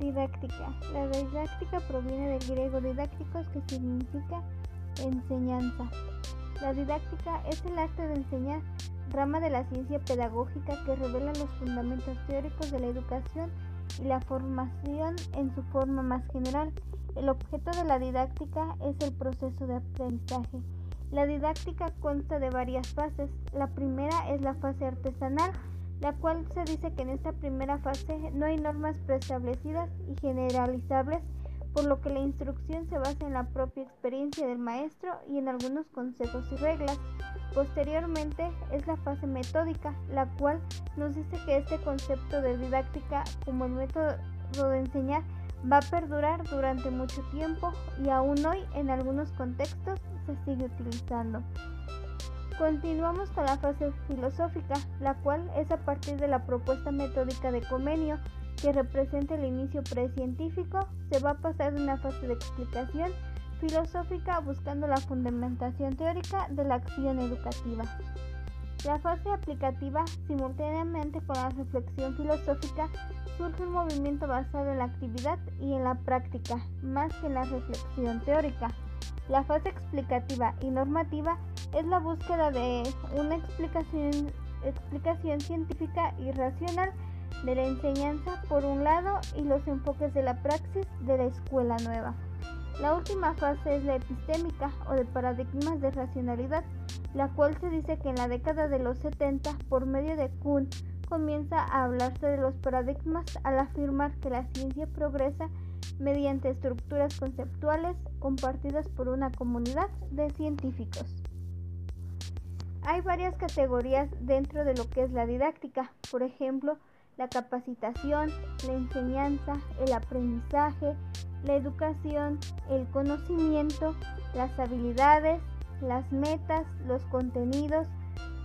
Didáctica. La didáctica proviene del griego didácticos que significa enseñanza. La didáctica es el arte de enseñar, rama de la ciencia pedagógica que revela los fundamentos teóricos de la educación y la formación en su forma más general. El objeto de la didáctica es el proceso de aprendizaje. La didáctica consta de varias fases. La primera es la fase artesanal, la cual se dice que en esta primera fase no hay normas preestablecidas y generalizables, por lo que la instrucción se basa en la propia experiencia del maestro y en algunos consejos y reglas. Posteriormente es la fase metódica, la cual nos dice que este concepto de didáctica como el método de enseñar va a perdurar durante mucho tiempo y aún hoy en algunos contextos se sigue utilizando. Continuamos con la fase filosófica, la cual es a partir de la propuesta metódica de Comenio, que representa el inicio precientífico, se va a pasar de una fase de explicación filosófica buscando la fundamentación teórica de la acción educativa. La fase aplicativa, simultáneamente con la reflexión filosófica, surge un movimiento basado en la actividad y en la práctica, más que en la reflexión teórica. La fase explicativa y normativa es la búsqueda de una explicación, científica y racional de la enseñanza por un lado y los enfoques de la praxis de la escuela nueva. La última fase es la epistémica o de paradigmas de racionalidad, la cual se dice que en la década de los 70, por medio de Kuhn, comienza a hablarse de los paradigmas al afirmar que la ciencia progresa mediante estructuras conceptuales compartidas por una comunidad de científicos. Hay varias categorías dentro de lo que es la didáctica, por ejemplo, la capacitación, la enseñanza, el aprendizaje, la educación, el conocimiento, las habilidades, las metas, los contenidos,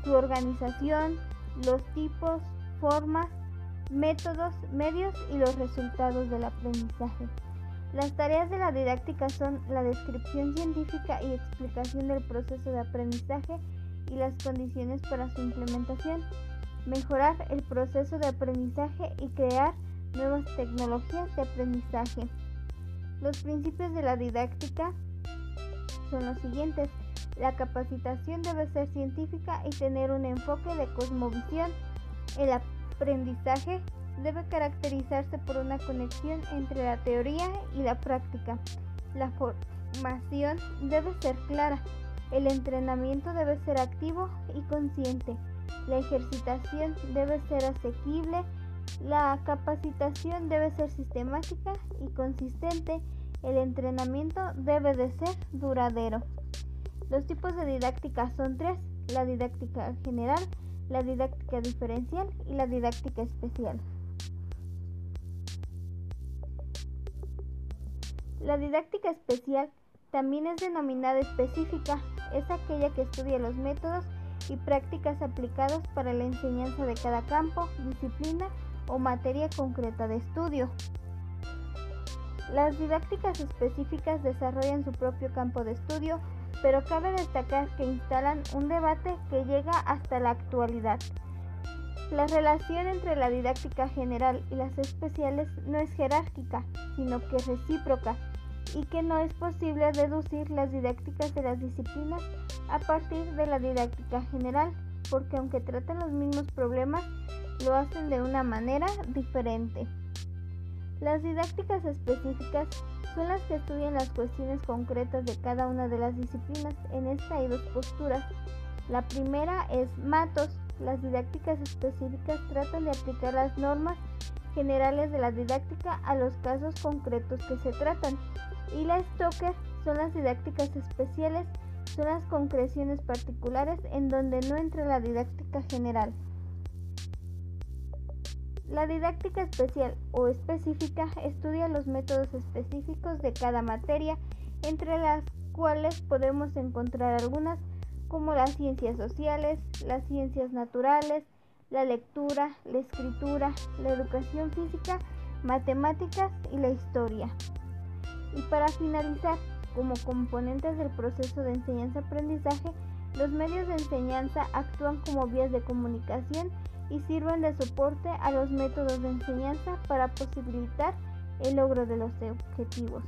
su organización, los tipos, formas, métodos, medios y los resultados del aprendizaje. Las tareas de la didáctica son la descripción científica y explicación del proceso de aprendizaje y las condiciones para su implementación, mejorar el proceso de aprendizaje y crear nuevas tecnologías de aprendizaje. Los principios de la didáctica son los siguientes. La capacitación debe ser científica y tener un enfoque de cosmovisión. El aprendizaje debe caracterizarse por una conexión entre la teoría y la práctica. La formación debe ser clara. El entrenamiento debe ser activo y consciente. La ejercitación debe ser asequible. La capacitación debe ser sistemática y consistente. El entrenamiento debe de ser duradero. Los tipos de didáctica son tres. La didáctica general, la didáctica diferencial y la didáctica especial. La didáctica especial también es denominada específica, es aquella que estudia los métodos y prácticas aplicados para la enseñanza de cada campo, disciplina o materia concreta de estudio. Las didácticas específicas desarrollan su propio campo de estudio, pero cabe destacar que instalan un debate que llega hasta la actualidad. La relación entre la didáctica general y las especiales no es jerárquica, sino que recíproca y que no es posible deducir las didácticas de las disciplinas a partir de la didáctica general, porque aunque tratan los mismos problemas, lo hacen de una manera diferente. Las didácticas específicas son las que estudian las cuestiones concretas de cada una de las disciplinas. En esta hay dos posturas. La primera es matos. Las didácticas específicas tratan de aplicar las normas generales de la didáctica a los casos concretos que se tratan y la Stoker son las didácticas especiales, son las concreciones particulares en donde no entra la didáctica general. La didáctica especial o específica estudia los métodos específicos de cada materia, entre las cuales podemos encontrar algunas como las ciencias sociales, las ciencias naturales, la lectura, la escritura, la educación física, matemáticas y la historia. Y para finalizar, como componentes del proceso de enseñanza-aprendizaje, los medios de enseñanza actúan como vías de comunicación y sirven de soporte a los métodos de enseñanza para posibilitar el logro de los objetivos.